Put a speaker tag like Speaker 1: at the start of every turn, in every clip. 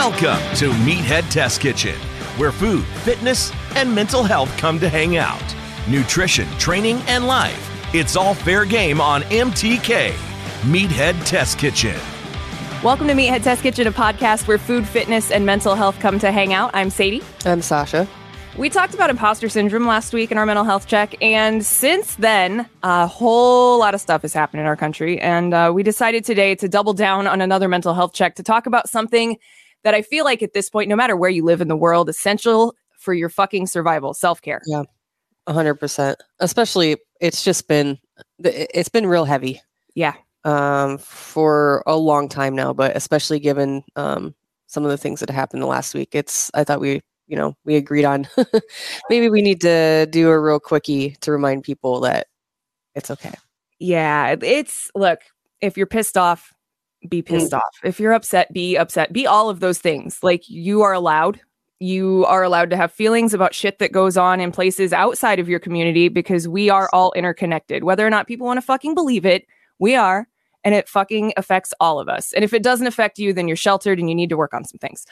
Speaker 1: Welcome to Meathead Test Kitchen, where food, fitness, and mental health come to hang out. Nutrition, training, and life. It's all fair game on MTK. Meathead Test Kitchen.
Speaker 2: Welcome to Meathead Test Kitchen, a podcast where food, fitness, and mental health come to hang out. I'm Sadie.
Speaker 3: I'm Sasha.
Speaker 2: We talked about imposter syndrome last week in our mental health check, and since then, a whole lot of stuff has happened in our country. And uh, we decided today to double down on another mental health check to talk about something that I feel like at this point, no matter where you live in the world, essential for your fucking survival self care.
Speaker 3: Yeah, 100%. Especially, it's just been, it's been real heavy.
Speaker 2: Yeah.
Speaker 3: Um, for a long time now, but especially given um, some of the things that happened the last week, it's, I thought we, you know, we agreed on maybe we need to do a real quickie to remind people that it's okay.
Speaker 2: Yeah. It's, look, if you're pissed off, be pissed mm. off. If you're upset, be upset. Be all of those things. Like you are allowed. You are allowed to have feelings about shit that goes on in places outside of your community because we are all interconnected. Whether or not people want to fucking believe it, we are. And it fucking affects all of us. And if it doesn't affect you, then you're sheltered and you need to work on some things.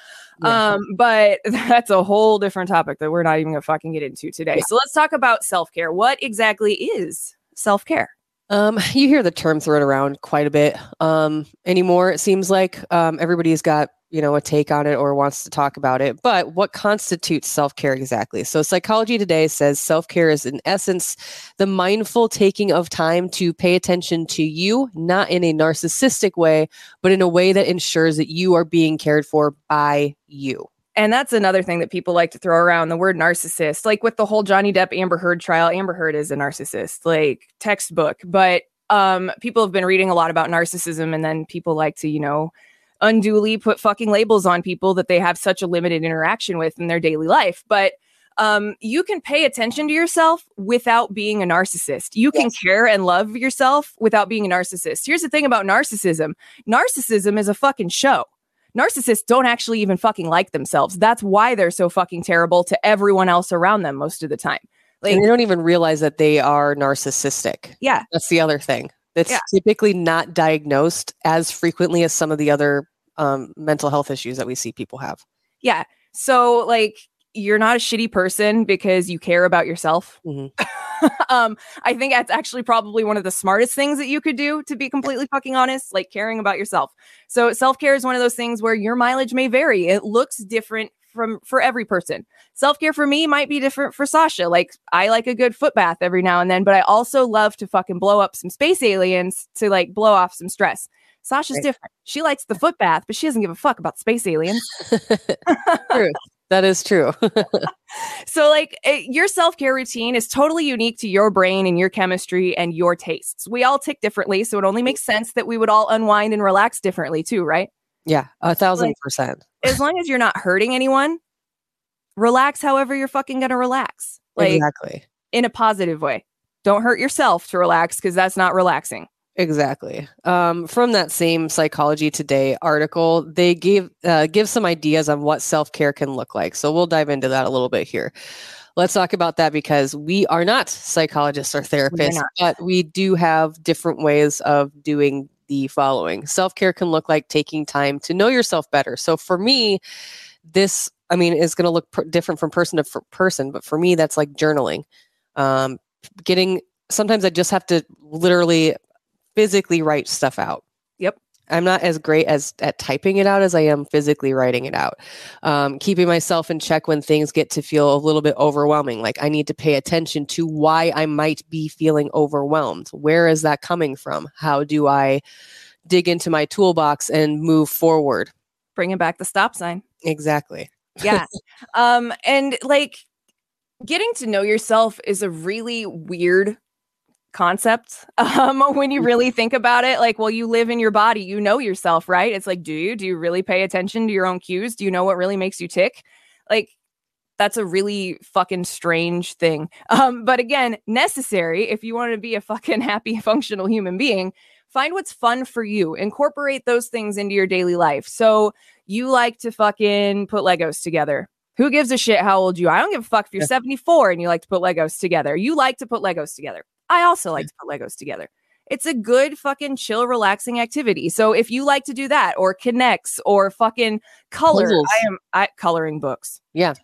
Speaker 2: Yeah. Um, but that's a whole different topic that we're not even gonna fucking get into today. Yeah. So let's talk about self-care. What exactly is self-care?
Speaker 3: Um, you hear the term thrown around quite a bit um, anymore. It seems like um, everybody's got you know a take on it or wants to talk about it. But what constitutes self care exactly? So Psychology Today says self care is in essence the mindful taking of time to pay attention to you, not in a narcissistic way, but in a way that ensures that you are being cared for by you.
Speaker 2: And that's another thing that people like to throw around the word narcissist. Like with the whole Johnny Depp Amber Heard trial, Amber Heard is a narcissist, like textbook. But um, people have been reading a lot about narcissism, and then people like to, you know, unduly put fucking labels on people that they have such a limited interaction with in their daily life. But um, you can pay attention to yourself without being a narcissist. You can yes. care and love yourself without being a narcissist. Here's the thing about narcissism narcissism is a fucking show narcissists don't actually even fucking like themselves. That's why they're so fucking terrible to everyone else around them most of the time.
Speaker 3: Like and they don't even realize that they are narcissistic.
Speaker 2: Yeah.
Speaker 3: That's the other thing. That's yeah. typically not diagnosed as frequently as some of the other um, mental health issues that we see people have.
Speaker 2: Yeah. So like you're not a shitty person because you care about yourself. Mm-hmm. um, I think that's actually probably one of the smartest things that you could do, to be completely fucking honest, like caring about yourself. So self care is one of those things where your mileage may vary. It looks different from for every person. Self care for me might be different for Sasha. Like I like a good foot bath every now and then, but I also love to fucking blow up some space aliens to like blow off some stress. Sasha's right. different. She likes the foot bath, but she doesn't give a fuck about space aliens.
Speaker 3: True. That is true.
Speaker 2: so, like, it, your self care routine is totally unique to your brain and your chemistry and your tastes. We all tick differently. So, it only makes sense that we would all unwind and relax differently, too, right?
Speaker 3: Yeah, a thousand like, percent.
Speaker 2: As long as you're not hurting anyone, relax however you're fucking going to relax.
Speaker 3: Like, exactly.
Speaker 2: In a positive way. Don't hurt yourself to relax because that's not relaxing.
Speaker 3: Exactly. Um, from that same Psychology Today article, they gave uh, give some ideas on what self care can look like. So we'll dive into that a little bit here. Let's talk about that because we are not psychologists or therapists, but we do have different ways of doing the following. Self care can look like taking time to know yourself better. So for me, this I mean is going to look pr- different from person to f- person, but for me, that's like journaling. Um, getting sometimes I just have to literally physically write stuff out.
Speaker 2: Yep.
Speaker 3: I'm not as great as at typing it out as I am physically writing it out. Um, keeping myself in check when things get to feel a little bit overwhelming. Like I need to pay attention to why I might be feeling overwhelmed. Where is that coming from? How do I dig into my toolbox and move forward?
Speaker 2: Bringing back the stop sign.
Speaker 3: Exactly.
Speaker 2: yeah. um, and like getting to know yourself is a really weird concept um, when you really think about it. Like, well, you live in your body, you know yourself, right? It's like, do you? Do you really pay attention to your own cues? Do you know what really makes you tick? Like, that's a really fucking strange thing. Um, but again, necessary if you want to be a fucking happy, functional human being. Find what's fun for you. Incorporate those things into your daily life. So you like to fucking put Legos together. Who gives a shit how old you are? I don't give a fuck if you're 74 and you like to put Legos together. You like to put Legos together. I also like to put Legos together. It's a good fucking chill, relaxing activity. So if you like to do that or connects or fucking color,
Speaker 3: Puzzles.
Speaker 2: I am I coloring books
Speaker 3: Yeah.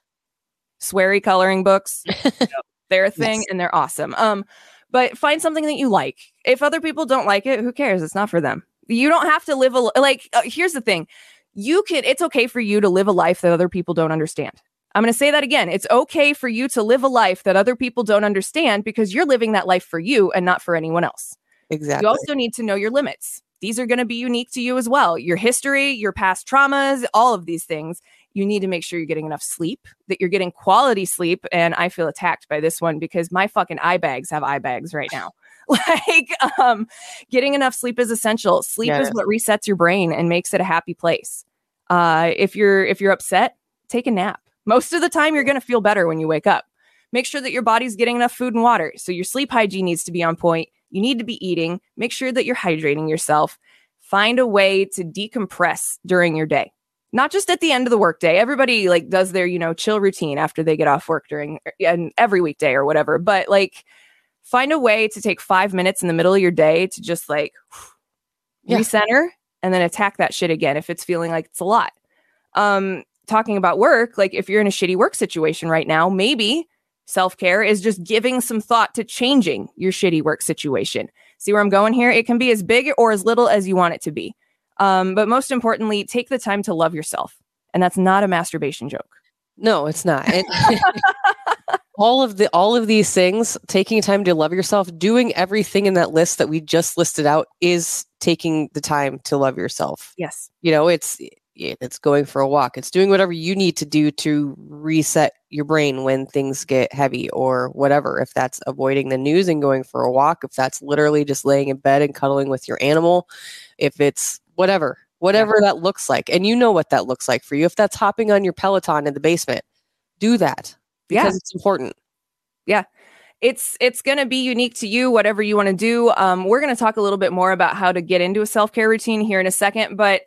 Speaker 2: sweary coloring books. they're a thing
Speaker 3: Yes.
Speaker 2: and they're awesome. Um, but find something that you like. If other people don't like it, who cares? It's not for them. You don't have to live a like. Uh, here's the thing: you can. It's okay for you to live a life that other people don't understand. I'm going to say that again. It's okay for you to live a life that other people don't understand because you're living that life for you and not for anyone else.
Speaker 3: Exactly.
Speaker 2: You also need to know your limits. These are going to be unique to you as well. Your history, your past traumas, all of these things. You need to make sure you're getting enough sleep, that you're getting quality sleep. And I feel attacked by this one because my fucking eye bags have eye bags right now. like, um, getting enough sleep is essential. Sleep is
Speaker 3: is.
Speaker 2: what resets your brain and makes it a happy place. Uh, if you're if you're upset, take a nap. Most of the time, you're going to feel better when you wake up. Make sure that your body's getting enough food and water. So your sleep hygiene needs to be on point. You need to be eating. Make sure that you're hydrating yourself. Find a way to decompress during your day. Not just at the end of the workday. Everybody like does their, you know, chill routine after they get off work during and every weekday or whatever. But like find a way to take 5 minutes in the middle of your day to just like
Speaker 3: Yeah.
Speaker 2: recenter and then attack that shit again if it's feeling like it's a lot. Um talking about work, like if you're in a shitty work situation right now, maybe self care is just giving some thought to changing your shitty work situation. See where I'm going here? It can be as big or as little as you want it to be. Um, but most importantly, take the time to love yourself. And that's not a masturbation joke.
Speaker 3: No, it's not. All of the all of these things, taking time to love yourself, doing everything in that list that we just listed out is taking the time to love yourself.
Speaker 2: Yes.
Speaker 3: You know, it's it's going for a walk. It's doing whatever you need to do to reset your brain when things get heavy or whatever. If that's avoiding the news and going for a walk, if that's literally just laying in bed and cuddling with your animal, if it's whatever, whatever that looks like. And you know what that looks like for you. If that's hopping on your Peloton in the basement, do that because
Speaker 2: Yeah.
Speaker 3: it's important. Yeah.
Speaker 2: It's it's going to be unique to you whatever you want to do um, we're going to talk a little bit more about how to get into a self-care routine here in a second but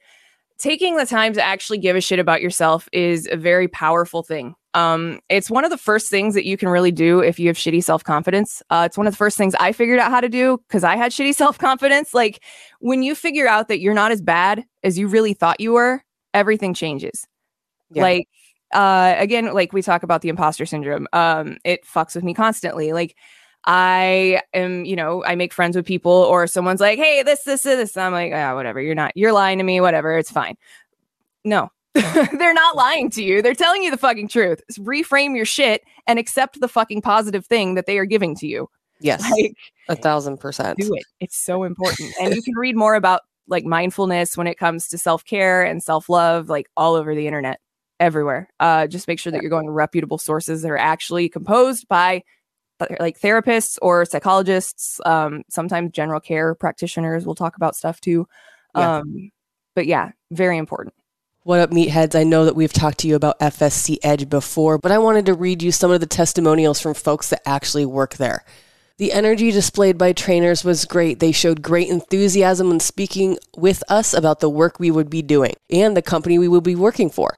Speaker 2: taking the time to actually give a shit about yourself is a very powerful thing. Um, it's one of the first things that you can really do if you have shitty self-confidence. Uh, it's one of the first things i figured out how to do because i had shitty self-confidence. Like when you figure out that you're not as bad as you really thought you were everything changes.
Speaker 3: Yeah.
Speaker 2: like uh again like we talk about the imposter syndrome um it fucks with me constantly. Like i am you know i make friends with people or someone's like hey this this this i'm like ah whatever you're not you're lying to me whatever it's fine no they're not lying to you they're telling you the fucking truth reframe your shit and accept the fucking positive thing that they are giving to you
Speaker 3: Yes,
Speaker 2: like
Speaker 3: a thousand percent.
Speaker 2: do it. It's so important. And you can read more about like mindfulness when it comes to self-care and self-love like all over the internet everywhere. Uh just make sure that you're going to reputable sources that are actually composed by th- like therapists or psychologists, um sometimes general care practitioners will talk about stuff too.
Speaker 3: Yeah.
Speaker 2: Um but yeah, very important.
Speaker 3: What up, meatheads? I know that we've talked to you about FSC Edge before, but I wanted to read you some of the testimonials from folks that actually work there. The energy displayed by trainers was great. They showed great enthusiasm when speaking with us about the work we would be doing and the company we would be working for.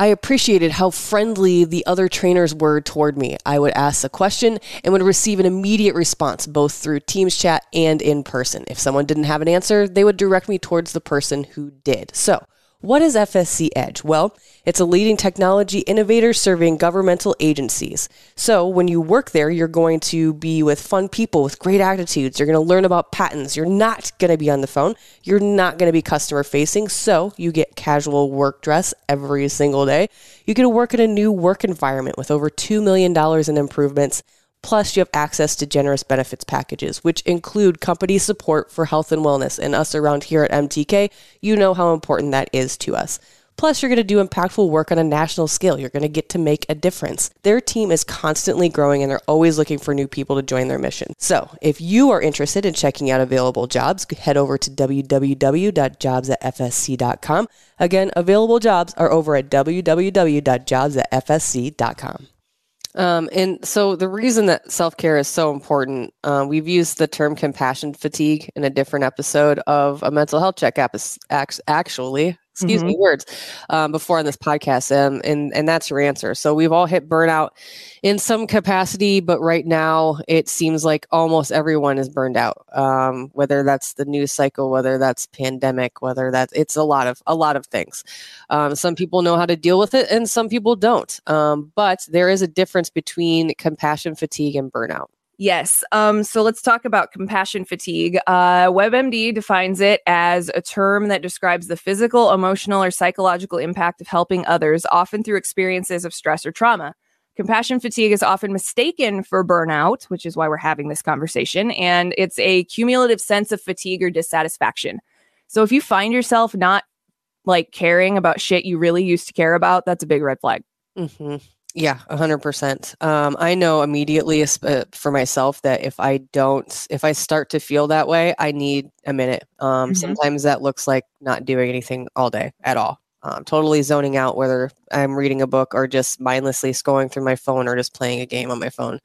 Speaker 3: I appreciated how friendly the other trainers were toward me. I would ask a question and would receive an immediate response, both through Teams chat and in person. If someone didn't have an answer, they would direct me towards the person who did. So, what is FSC Edge? Well, it's a leading technology innovator serving governmental agencies. So, when you work there, you're going to be with fun people with great attitudes. You're going to learn about patents. You're not going to be on the phone. You're not going to be customer facing. So, you get casual work dress every single day. You get to work in a new work environment with over $2 million in improvements. Plus, you have access to generous benefits packages, which include company support for health and wellness. And us around here at MTK, you know how important that is to us. Plus, you're going to do impactful work on a national scale. You're going to get to make a difference. Their team is constantly growing and they're always looking for new people to join their mission. So, if you are interested in checking out available jobs, head over to www.jobsatfsc.com. Again, available jobs are over at www.jobsatfsc.com. Um, and so the reason that self care is so important, uh, we've used the term compassion fatigue in a different episode of a mental health check app. Actually, excuse mm-hmm. me, words um, before on this podcast, um, and and that's your answer. So we've all hit burnout in some capacity, but right now it seems like almost everyone is burned out. Um, whether that's the news cycle, whether that's pandemic, whether that's it's a lot of a lot of things. Um, some people know how to deal with it, and some people don't. Um, but there is a difference between compassion fatigue and burnout.
Speaker 2: Yes. Um, so let's talk about compassion fatigue. Uh, WebMD defines it as a term that describes the physical, emotional, or psychological impact of helping others, often through experiences of stress or trauma. Compassion fatigue is often mistaken for burnout, which is why we're having this conversation. And it's a cumulative sense of fatigue or dissatisfaction. So if you find yourself not like caring about shit you really used to care about, that's a big red flag.
Speaker 3: Mm-hmm. Yeah, a hundred percent. Um, I know immediately uh, for myself that if I don't, if I start to feel that way, I need a minute. Um, mm-hmm. Sometimes that looks like not doing anything all day at all. Um, totally zoning out, whether I'm reading a book or just mindlessly scrolling through my phone or just playing a game on my phone.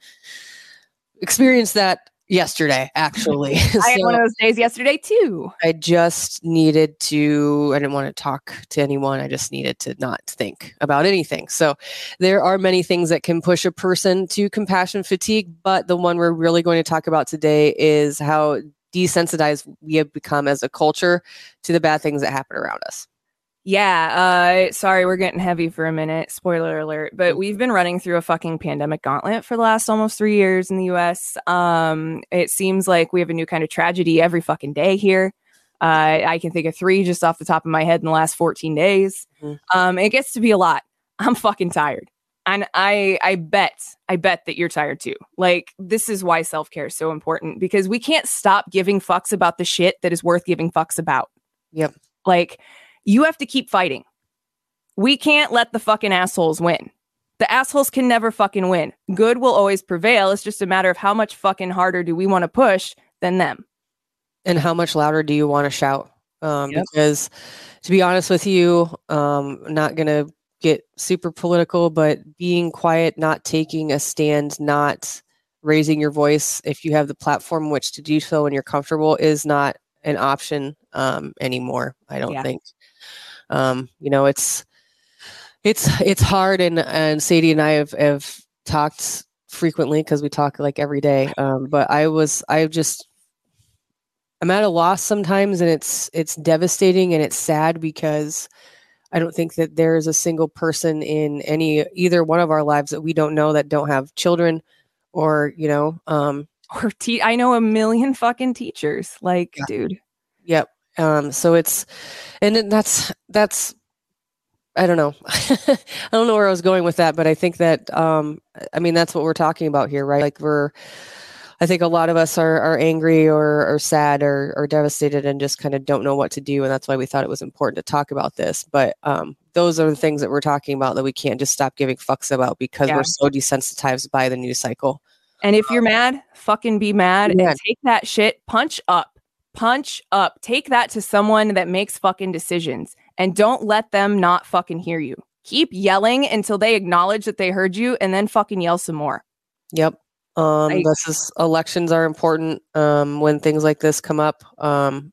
Speaker 3: Experience that yesterday actually.
Speaker 2: I had one of those days yesterday too.
Speaker 3: I just needed to i didn't want to talk to anyone. I just needed to not think about anything. So there are many things that can push a person to compassion fatigue but the one we're really going to talk about today is how desensitized we have become as a culture to the bad things that happen around us
Speaker 2: yeah, uh, sorry, we're getting heavy for a minute. Spoiler alert, but we've been running through a fucking pandemic gauntlet for the last almost three years in the US. Um, it seems like we have a new kind of tragedy every fucking day here. Uh, I can think of three just off the top of my head in the last 14 days. Mm-hmm. Um, it gets to be a lot. I'm fucking tired. And I I bet, I bet that you're tired too. Like, this is why self-care is so important because we can't stop giving fucks about the shit that is worth giving fucks about.
Speaker 3: Yep.
Speaker 2: Like you have to keep fighting. We can't let the fucking assholes win. The assholes can never fucking win. Good will always prevail. It's just a matter of how much fucking harder do we want to push than them.
Speaker 3: And how much louder do you want to shout? Um, yep. Because to be honest with you, um, I'm not going to get super political, but being quiet, not taking a stand, not raising your voice if you have the platform which to do so and you're comfortable is not an option um, anymore. I don't yeah. think um, you know, it's it's it's hard, and and Sadie and I have have talked frequently because we talk like every day. Um, but I was I just I'm at a loss sometimes, and it's it's devastating and it's sad because I don't think that there is a single person in any either one of our lives that we don't know that don't have children or you know um
Speaker 2: or te- I know a million fucking teachers like yeah. dude
Speaker 3: yep um, so it's, and that's, that's, I don't know. I don't know where I was going with that, but I think that, um, I mean, that's what we're talking about here, right? Like we're, I think a lot of us are, are angry or, or sad or, or devastated and just kind of don't know what to do. And that's why we thought it was important to talk about this. But um, those are the things that we're talking about that we can't just stop giving fucks about because yeah. we're so desensitized by the news cycle.
Speaker 2: And if you're mad, fucking be mad and take that shit, punch up punch up. Take that to someone that makes fucking decisions and don't let them not fucking hear you. Keep yelling until they acknowledge that they heard you and then fucking yell some more.
Speaker 3: Yep. Um, like, this is elections are important um, when things like this come up. Um,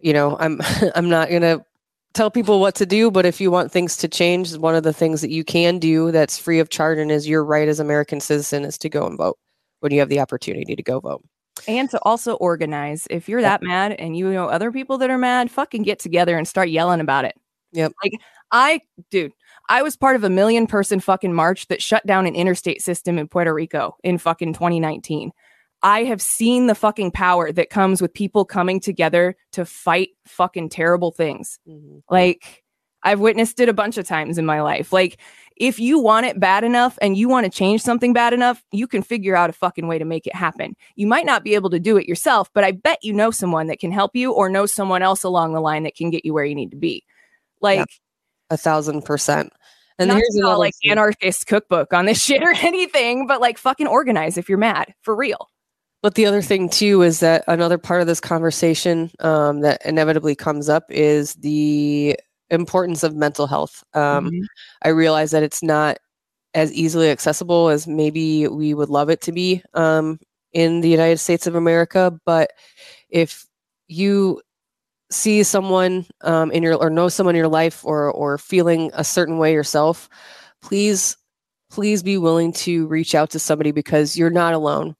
Speaker 3: you know, I'm I'm not gonna tell people what to do, but if you want things to change, one of the things that you can do that's free of charge and is your right as American citizen is to go and vote when you have the opportunity to go vote
Speaker 2: and to also organize. If you're that mad and you know other people that are mad, fucking get together and start yelling about it.
Speaker 3: Yep.
Speaker 2: Like I, dude, I was part of a million person fucking march that shut down an interstate system in Puerto Rico in fucking 2019. I have seen the fucking power that comes with people coming together to fight fucking terrible things. Mm-hmm. Like I've witnessed it a bunch of times in my life. Like if you want it bad enough and you want to change something bad enough, you can figure out a fucking way to make it happen. You might not be able to do it yourself, but I bet you know someone that can help you or know someone else along the line that can get you where you need to be. Like,
Speaker 3: a thousand percent.
Speaker 2: And Not here's another like thing. anarchist cookbook on this shit or anything, but like fucking organize if you're mad for real.
Speaker 3: But the other thing too is that another part of this conversation um, that inevitably comes up is the importance of mental health. Um, mm-hmm. I realize that it's not as easily accessible as maybe we would love it to be um, in the United States of America. But if you see someone um, in your or know someone in your life or or feeling a certain way yourself, please please be willing to reach out to somebody because you're not alone.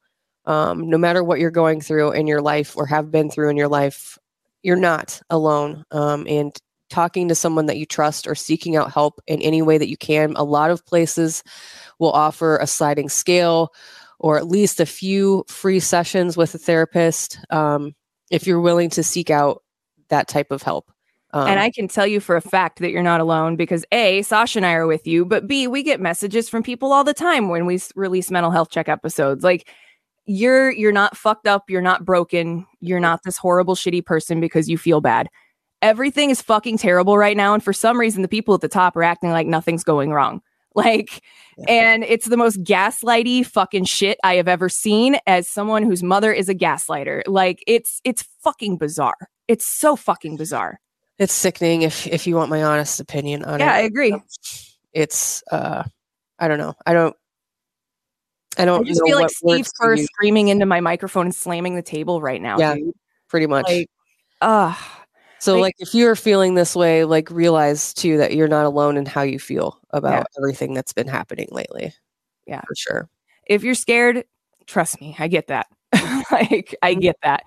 Speaker 3: Um, no matter what you're going through in your life or have been through in your life, you're not alone. Um, and talking to someone that you trust or seeking out help in any way that you can. A lot of places will offer a sliding scale or at least a few free sessions with a therapist um, if you're willing to seek out that type of help.
Speaker 2: Um, and I can tell you for a fact that you're not alone because A, Sasha and I are with you, but B, we get messages from people all the time when we release mental health check episodes. Like, you're you're not fucked up, you're not broken, you're not this horrible shitty person because you feel bad everything is fucking terrible right now. And for some reason, the people at the top are acting like nothing's going wrong. Like, and it's the most gaslighty fucking shit I have ever seen as someone whose mother is a gaslighter. Like, it's it's fucking bizarre. It's so fucking bizarre.
Speaker 3: It's sickening if if you want my honest opinion on
Speaker 2: yeah,
Speaker 3: it.
Speaker 2: Yeah, I agree.
Speaker 3: It's uh I don't know. I don't I don't
Speaker 2: I just feel like Steve Kerr screaming into my microphone and slamming the table right now.
Speaker 3: Yeah, dude. pretty much.
Speaker 2: Like, uh
Speaker 3: so, like, like, if you're feeling this way, like realize too that you're not alone in how you feel about yeah. everything that's been happening lately.
Speaker 2: Yeah,
Speaker 3: for sure.
Speaker 2: If you're scared, trust me, I get that. like, I mm-hmm. get that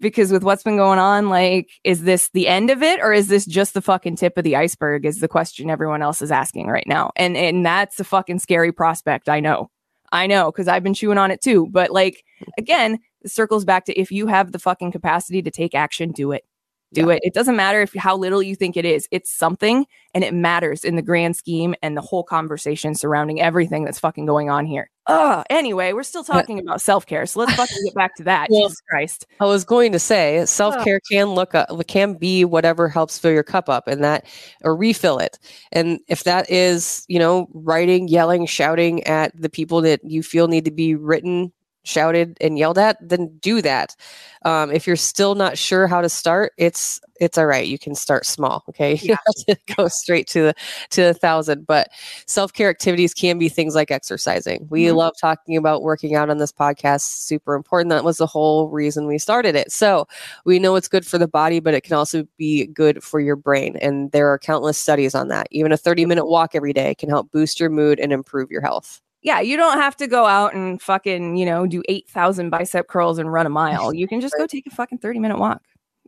Speaker 2: because with what's been going on, like, is this the end of it or is this just the fucking tip of the iceberg? Is the question everyone else is asking right now, and and that's a fucking scary prospect. I know, I know, because I've been chewing on it too. But like, again, it circles back to if you have the fucking capacity to take action, do it do yeah. it. It doesn't matter if how little you think it is. It's something and it matters in the grand scheme and the whole conversation surrounding everything that's fucking going on here. Uh anyway, we're still talking about self-care. So let's fucking get back to that. well, Jesus Christ.
Speaker 3: I was going to say self-care can look up, can be whatever helps fill your cup up and that or refill it. And if that is, you know, writing, yelling, shouting at the people that you feel need to be written shouted and yelled at, then do that. Um, if you're still not sure how to start, it's it's all right. You can start small. Okay, yeah. you have to go straight to the to a thousand. But self care activities can be things like exercising. We mm-hmm. love talking about working out on this podcast. Super important. That was the whole reason we started it. So we know it's good for the body, but it can also be good for your brain. And there are countless studies on that. Even a 30 minute walk every day can help boost your mood and improve your health
Speaker 2: yeah, you don't have to go out and fucking, you know, do 8,000 bicep curls and run a mile. You can just go take a fucking 30 minute walk.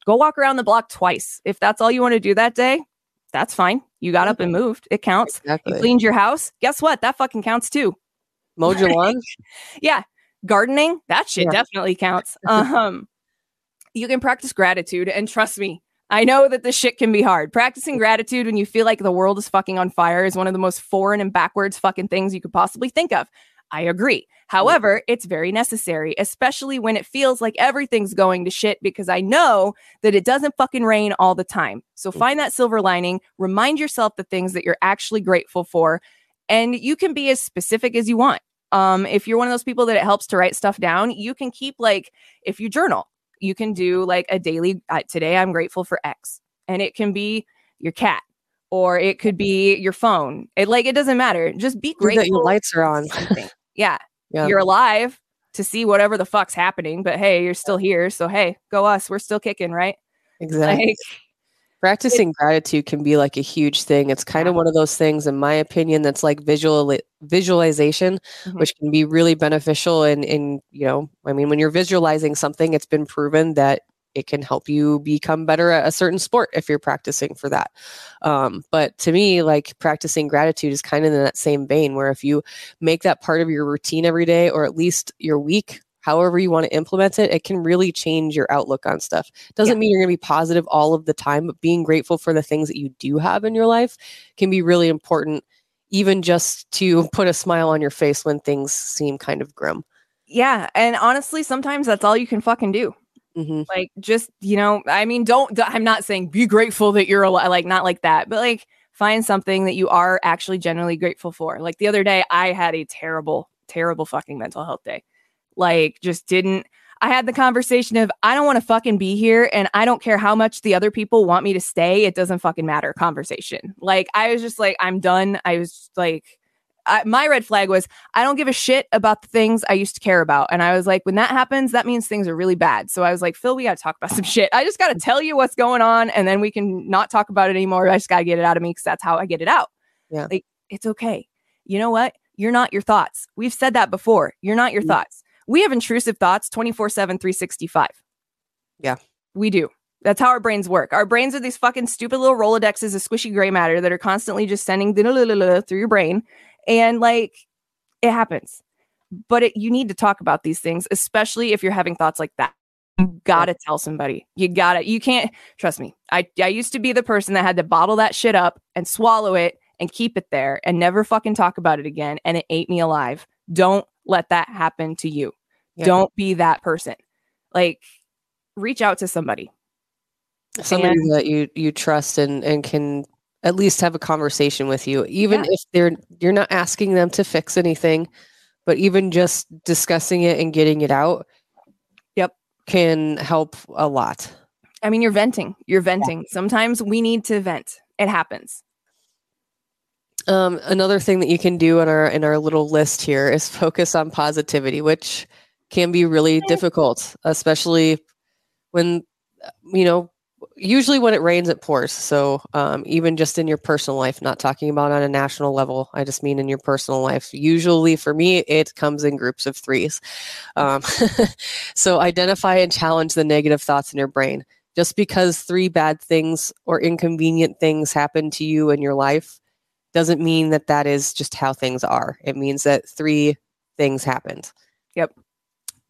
Speaker 2: Go walk around the block twice. If that's all you want to do that day, that's fine. You got up and moved. It counts. Exactly. You cleaned your house. Guess what? That fucking counts too.
Speaker 3: Mowed your lawn?
Speaker 2: yeah. Gardening, that shit yeah. definitely counts. Um, you can practice gratitude and trust me, I know that this shit can be hard. Practicing gratitude when you feel like the world is fucking on fire is one of the most foreign and backwards fucking things you could possibly think of. I agree. However, it's very necessary, especially when it feels like everything's going to shit because I know that it doesn't fucking rain all the time. So mm. find that silver lining, remind yourself the things that you're actually grateful for, and you can be as specific as you want. Um, if you're one of those people that it helps to write stuff down, you can keep like if you journal, you can do like a daily uh, today i'm grateful for x and it can be your cat or it could be your phone. It like it doesn't matter. Just be grateful
Speaker 3: that your lights are on.
Speaker 2: yeah. yeah. You're alive to see whatever the fuck's happening but hey you're still here so hey go us. We're still kicking right?
Speaker 3: Exactly. Like, practicing gratitude can be like a huge thing it's kind of one of those things in my opinion that's like visual visualization mm-hmm. which can be really beneficial and in you know i mean when you're visualizing something it's been proven that it can help you become better at a certain sport if you're practicing for that. Um, but to me, like practicing gratitude is kind of in that same vein where if you make that part of your routine every day or at least your week, however you want to implement it, it can really change your outlook on stuff. Doesn't yeah. mean you're going to be positive all of the time, but being grateful for the things that you do have in your life can be really important, even just to put a smile on your face when things seem kind of grim.
Speaker 2: Yeah. And honestly, sometimes that's all you can fucking do. Mm-hmm. Like, just, you know, I mean, don't, I'm not saying be grateful that you're alive, like, not like that, but like, Find something that you are actually genuinely grateful for. Like the other day, I had a terrible, terrible fucking mental health day. Like, just didn't. I had the conversation of, I don't want to fucking be here and I don't care how much the other people want me to stay. It doesn't fucking matter. Conversation. Like, I was just like, I'm done. I was like, I, my red flag was I don't give a shit about the things I used to care about. And I was like, when that happens, that means things are really bad. So I was like, Phil, we got to talk about some shit. I just got to tell you what's going on and then we can not talk about it anymore. I just got to get it out of me because that's how I get it out.
Speaker 3: Yeah.
Speaker 2: Like, it's okay. You know what? You're not your thoughts. We've said that before. You're not your thoughts. We have intrusive thoughts 24 7, 365.
Speaker 3: Yeah.
Speaker 2: We do. That's how our brains work. Our brains are these fucking stupid little Rolodexes of squishy gray matter that are constantly just sending through your brain. And like, it happens. But it, you need to talk about these things, especially if you're having thoughts like that. You gotta tell somebody. You gotta, you can't, trust me. I, I used to be the person that had to bottle that shit up and swallow it and keep it there and never fucking talk about it again. And it ate me alive. Don't let that happen to you.
Speaker 3: Yeah.
Speaker 2: Don't be that person. Like, reach out to somebody.
Speaker 3: somebody
Speaker 2: And-
Speaker 3: that you you trust and and can at least have a conversation with you even
Speaker 2: Yeah.
Speaker 3: if they're you're not asking them to fix anything but even just discussing it and getting it out
Speaker 2: Yep.
Speaker 3: can help a lot
Speaker 2: I mean, you're venting. You're venting. Sometimes we need to vent. It happens.
Speaker 3: um, another thing that you can do in our in our little list here is focus on positivity which can be really difficult especially when you know usually when it rains it pours. So um, even just in your personal life not talking about on a national level i just mean in your personal life. Usually for me it comes in groups of threes. Um, so identify and challenge the negative thoughts in your brain. Just because three bad things or inconvenient things happen to you in your life doesn't mean that that is just how things are. It means that three things happened.
Speaker 2: Yep.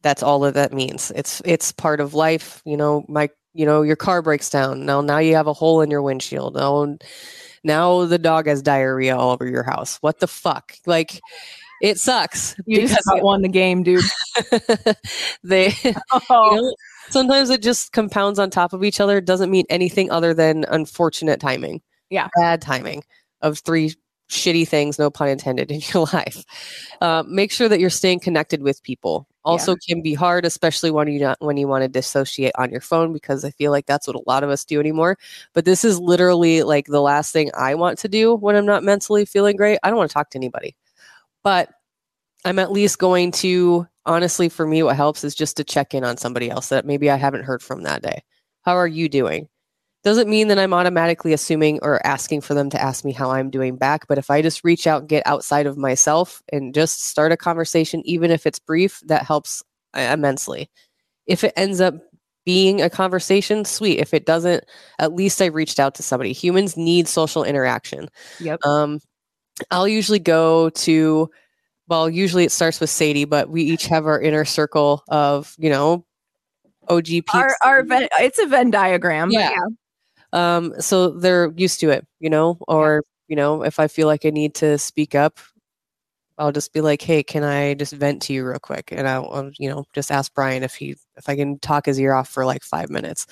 Speaker 3: That's all that that means. It's it's part of life you know my you know your car breaks down. Now now you have a hole in your windshield. Now now the dog has diarrhea all over your house. What the fuck? Like it sucks
Speaker 2: You just about won the game, dude.
Speaker 3: they
Speaker 2: Oh,
Speaker 3: you know, sometimes it just compounds on top of each other. It doesn't mean anything other than unfortunate timing.
Speaker 2: Yeah.
Speaker 3: bad timing of three shitty things no pun intended in your life. Uh, make sure that you're staying connected with people also can be hard especially when you not, when you want to dissociate on your phone because i feel like that's what a lot of us do anymore. But this is literally like the last thing i want to do when i'm not mentally feeling great. I don't want to talk to anybody. But i'm at least going to honestly for me what helps is just to check in on somebody else that maybe i haven't heard from that day. How are you doing doesn't mean that i'm automatically assuming or asking for them to ask me how i'm doing back but if i just reach out and get outside of myself and just start a conversation even if it's brief that helps uh, immensely if it ends up being a conversation sweet if it doesn't at least i reached out to somebody humans need social interaction
Speaker 2: yep.
Speaker 3: um, I'll usually go to, well, usually it starts with Sadie, but we each have our inner circle of, you know, OG peeps.
Speaker 2: Our our Venn, it's a Venn diagram. but
Speaker 3: Yeah. Um, so they're used to it, you know, or, you know, if I feel like I need to speak up, I'll just be like, hey, can I just vent to you real quick? And I'll, I'll, you know, just ask Brian if he, if I can talk his ear off for like five minutes.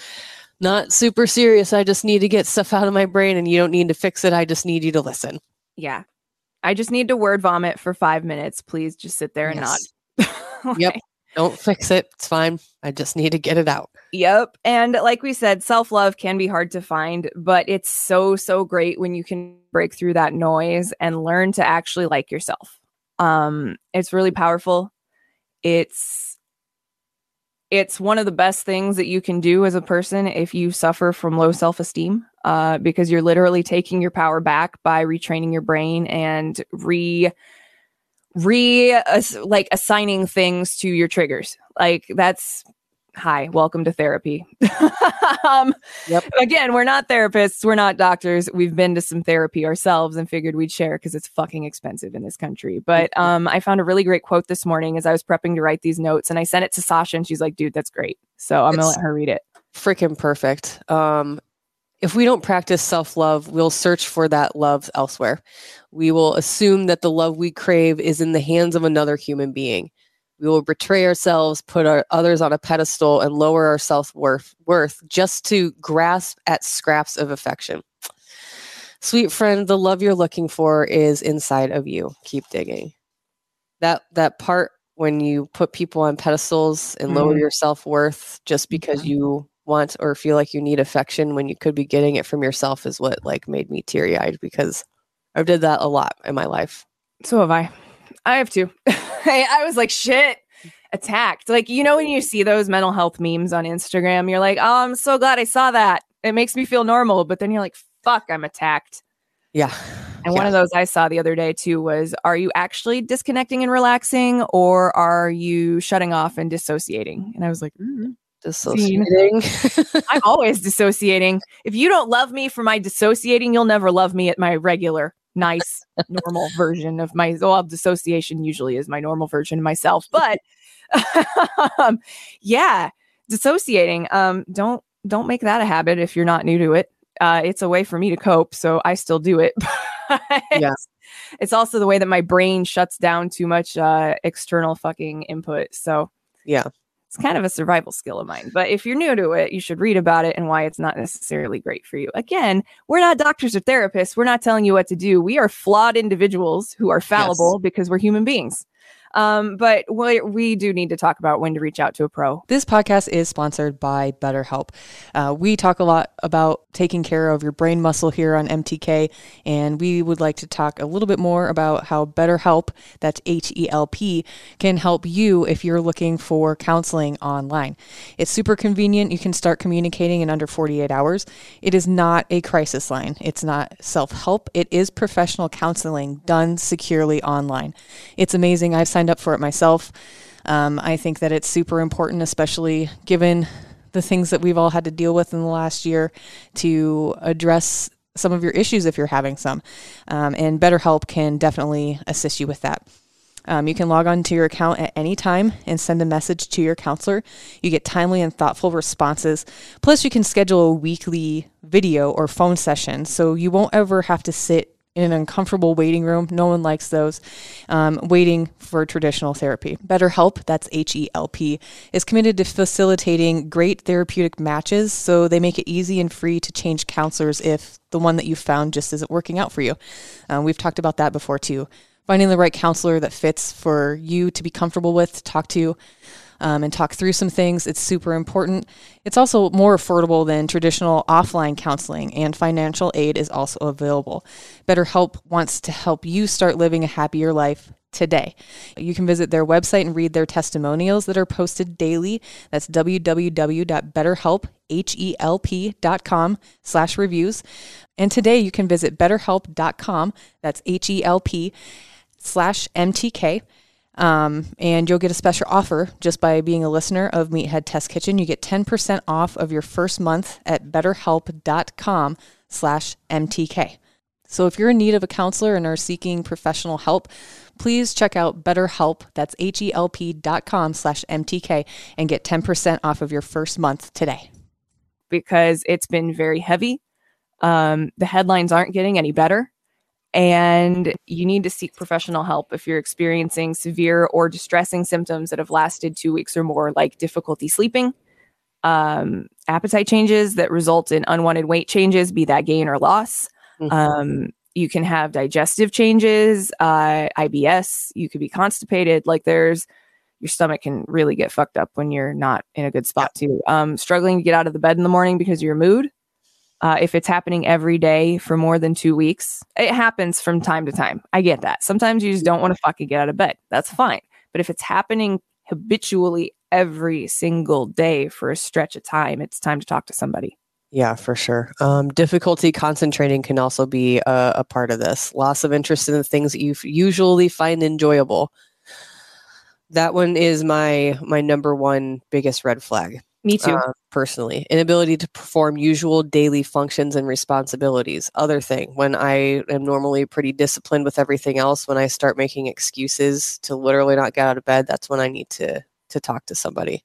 Speaker 3: Not super serious. I just need to get stuff out of my brain and you don't need to fix it. I just need you to listen.
Speaker 2: yeah. I just need to word vomit for five minutes. Please just sit there and
Speaker 3: Yes.
Speaker 2: not.
Speaker 3: Yep. Don't fix it. It's fine. I just need to get it out.
Speaker 2: Yep. And like we said, self love can be hard to find, but it's so, so great when you can break through that noise and learn to actually like yourself. Um, it's really powerful. It's it's one of the best things that you can do as a person if you suffer from low self-esteem uh, because you're literally taking your power back by retraining your brain and re re like assigning things to your triggers. Like that's hi welcome to therapy. Um
Speaker 3: Yep.
Speaker 2: again we're not therapists we're not doctors. We've been to some therapy ourselves and figured we'd share because it's fucking expensive in this country. But um i found a really great quote this morning as i was prepping to write these notes and i sent it to sasha and she's like dude that's great. So i'm gonna let her read it.
Speaker 3: Freaking perfect. Um, if we don't practice self love, we'll search for that love elsewhere. We will assume that the love we crave is in the hands of another human being. We will betray ourselves, put our others on a pedestal, and lower our self worth worth just to grasp at scraps of affection. Sweet friend, the love you're looking for is inside of you. Keep digging. That that part when you put people on pedestals and lower
Speaker 2: Mhm.
Speaker 3: your self-worth just because you want or feel like you need affection when you could be getting it from yourself is what like made me teary-eyed because I've did that a lot in my life.
Speaker 2: So have I. I have too. I, I was like, shit, attacked. Like, you know, when you see those mental health memes on Instagram, you're like, oh, I'm so glad I saw that. It makes me feel normal. But then you're like, fuck, I'm attacked.
Speaker 3: Yeah.
Speaker 2: And one of those I saw the other day too was Are you actually disconnecting and relaxing, or are you shutting off and dissociating? And I was like, "Mm,
Speaker 3: dissociating.
Speaker 2: I'm always dissociating. If you don't love me for my dissociating, you'll never love me at my regular, nice, normal version of my. Well, dissociation usually is my normal version of myself, but um, yeah, dissociating. Um, don't don't make that a habit if you're not new to it. Uh, it's a way for me to cope, so I still do it. But
Speaker 3: Yeah.
Speaker 2: It's also the way that my brain shuts down too much uh, external fucking input. So
Speaker 3: yeah.
Speaker 2: It's kind of a survival skill of mine. But if you're new to it, you should read about it and why it's not necessarily great for you. Again, we're not doctors or therapists. We're not telling you what to do. We are flawed individuals who are fallible because we're human beings. Um, but we, we do need to talk about when to reach out to a pro.
Speaker 4: This podcast is sponsored by BetterHelp. Uh, we talk a lot about taking care of your brain muscle here on MTK, and we would like to talk a little bit more about how BetterHelp, that's H E L P, can help you if you're looking for counseling online. It's super convenient. You can start communicating in under 48 hours. It is not a crisis line, it's not self help, it is professional counseling done securely online. It's amazing. I've signed up for it myself. Um, I think that it's super important, especially given the things that we've all had to deal with in the last year, to address some of your issues if you're having some. Um, and BetterHelp can definitely assist you with that. Um, you can log on to your account at any time and send a message to your counselor. You get timely and thoughtful responses. Plus, you can schedule a weekly video or phone session so you won't ever have to sit in an uncomfortable waiting room. No one likes those. Um, waiting for traditional therapy. BetterHelp, that's H E L P, is committed to facilitating great therapeutic matches so they make it easy and free to change counselors if the one that you found just isn't working out for you. Um, we've talked about that before too. Finding the right counselor that fits for you to be comfortable with, to talk to, um, and talk through some things. It's super important. It's also more affordable than traditional offline counseling, and financial aid is also available. BetterHelp wants to help you start living a happier life today. You can visit their website and read their testimonials that are posted daily. That's www.betterhelp.com slash reviews. And today you can visit betterhelp.com, that's H-E-L-P slash MTK. Um, and you'll get a special offer just by being a listener of Meathead Test Kitchen. You get 10% off of your first month at betterhelp.com slash MTK. So if you're in need of a counselor and are seeking professional help, please check out BetterHelp. That's H-E-L-P dot com slash MTK and get 10% off of your first month today.
Speaker 2: because it's been very heavy. Um, the headlines aren't getting any better. And you need to seek professional help if you're experiencing severe or distressing symptoms that have lasted two weeks or more, like difficulty sleeping, um, appetite changes that result in unwanted weight changes, be that gain or loss.
Speaker 3: Mhm.
Speaker 2: Um, you can have digestive changes, uh, IBS. You could be constipated. Like there's your stomach can really get fucked up when you're not in a good spot too. Um, struggling to get out of the bed in the morning because of your mood. Uh, if it's happening every day for more than two weeks, it happens from time to time. I get that. Sometimes you just don't want to fucking get out of bed. That's fine. But if it's happening habitually every single day for a stretch of time, it's time to talk to somebody.
Speaker 3: Yeah, for sure. Um, difficulty concentrating can also be a, a part of this. Loss of interest in the things that you usually find enjoyable. That one is my my number one biggest red flag.
Speaker 2: Me too.
Speaker 3: uh, personally, inability to perform usual daily functions and responsibilities. Other thing, when I am normally pretty disciplined with everything else, when I start making excuses to literally not get out of bed, that's when I need to to talk to somebody.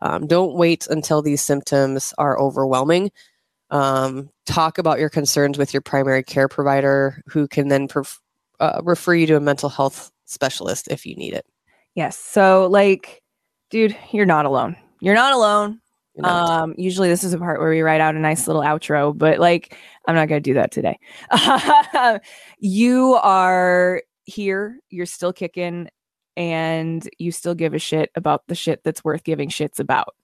Speaker 3: Um, don't wait until these symptoms are overwhelming. Um, talk about your concerns with your primary care provider, who can then perf- uh, refer you to a mental health specialist if you need it.
Speaker 2: Yes. So, like, dude, you're not alone. You're not alone.
Speaker 3: You know?
Speaker 2: Um, usually this is a part where we write out a nice little outro, but like I'm not gonna do that today. you are here, you're still kicking, and you still give a shit about the shit that's worth giving shits about.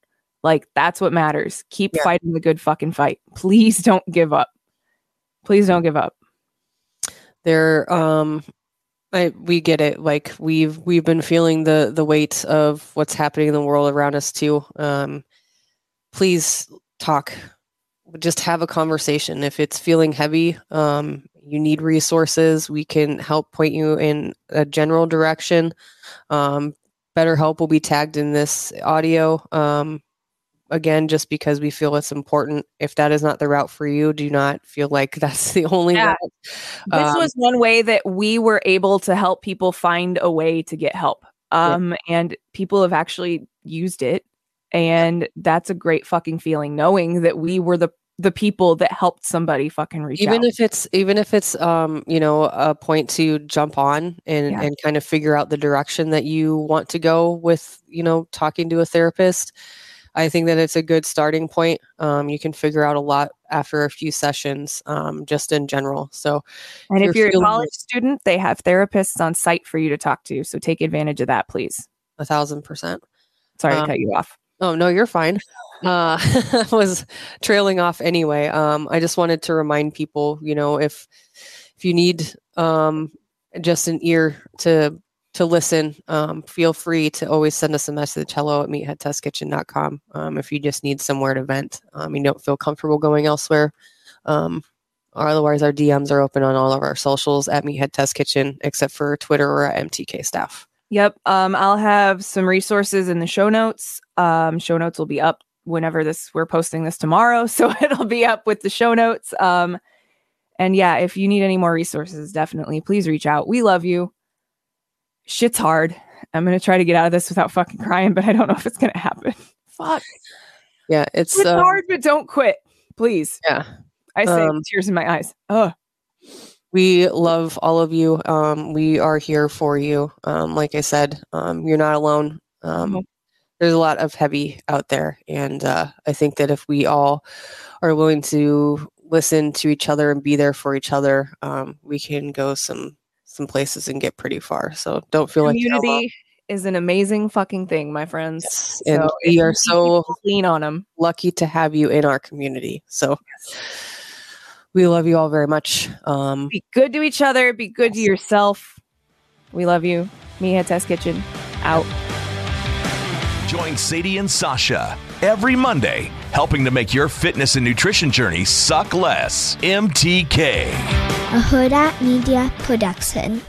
Speaker 2: Like that's what matters. Keep
Speaker 3: Yeah.
Speaker 2: fighting the good fucking fight. Please don't give up. Please don't give up.
Speaker 3: there um I, we get it. Like we've we've been feeling the the weight of what's happening in the world around us too. Um please talk. Just have a conversation. If it's feeling heavy um you need resources we can help point you in a general direction. Um BetterHelp will be tagged in this audio. Um again just because we feel it's important if that is not the route for you do not feel like that's the only
Speaker 2: Yeah.
Speaker 3: route
Speaker 2: This
Speaker 3: Um,
Speaker 2: was one way that we were able to help people find a way to get help. Um, and people have actually used it. And that's a great fucking feeling knowing that we were the the people that helped somebody fucking reach
Speaker 3: even
Speaker 2: out.
Speaker 3: if it's even if it's um you know a point to jump on and
Speaker 2: Yeah.
Speaker 3: and kind of figure out the direction that you want to go with you know talking to a therapist i think that it's a good starting point um you can figure out a lot after a few sessions um just in general so
Speaker 2: and if
Speaker 3: you're
Speaker 2: you're a college student, they have therapists on site for you to talk to. So take advantage of that, please.
Speaker 3: a thousand percent
Speaker 2: Sorry
Speaker 3: Um,
Speaker 2: to cut you off.
Speaker 3: Oh no, you're fine. Uh, I was trailing off anyway. Um, I just wanted to remind people, you know, if if you need um, just an ear to to listen, um, feel free to always send us a message. Hello at meatheadtestkitchen.com. Um, if you just need somewhere to vent, um, you don't feel comfortable going elsewhere. Um, otherwise, our DMs are open on all of our socials at Meathead Test Kitchen, except for Twitter or at MTK staff.
Speaker 2: Yep. Um, I'll have some resources in the show notes. Um, show notes will be up whenever this we're posting this tomorrow, so it'll be up with the show notes. Um, and yeah, if you need any more resources, definitely please reach out. We love you. Shit's hard. I'm gonna try to get out of this without fucking crying, but I don't know if it's gonna happen. Fuck.
Speaker 3: Yeah, it's
Speaker 2: It's
Speaker 3: um,
Speaker 2: hard, but don't quit, please.
Speaker 3: yeah.
Speaker 2: I say
Speaker 3: Um,
Speaker 2: tears in my eyes. Oh,
Speaker 3: We love all of you. Um, we are here for you. Um, like I said, um, you're not alone. Um,
Speaker 2: Mhm.
Speaker 3: There's a lot of heavy out there, and uh, I think that if we all are willing to listen to each other and be there for each other, um, we can go some some places and get pretty far. So don't feel like you're alone.
Speaker 2: community is an amazing fucking thing, my friends.
Speaker 3: Yes, and
Speaker 2: So if
Speaker 3: we are so
Speaker 2: people, lean on them.
Speaker 3: lucky to have you in our community. So we love you all very much. Um,
Speaker 2: be good to each other be good to yourself we love you Meathead Test Kitchen out
Speaker 1: Join Sadie and Sasha every Monday, helping to make your fitness and nutrition journey suck less. MTK.
Speaker 5: a Huda Media Production.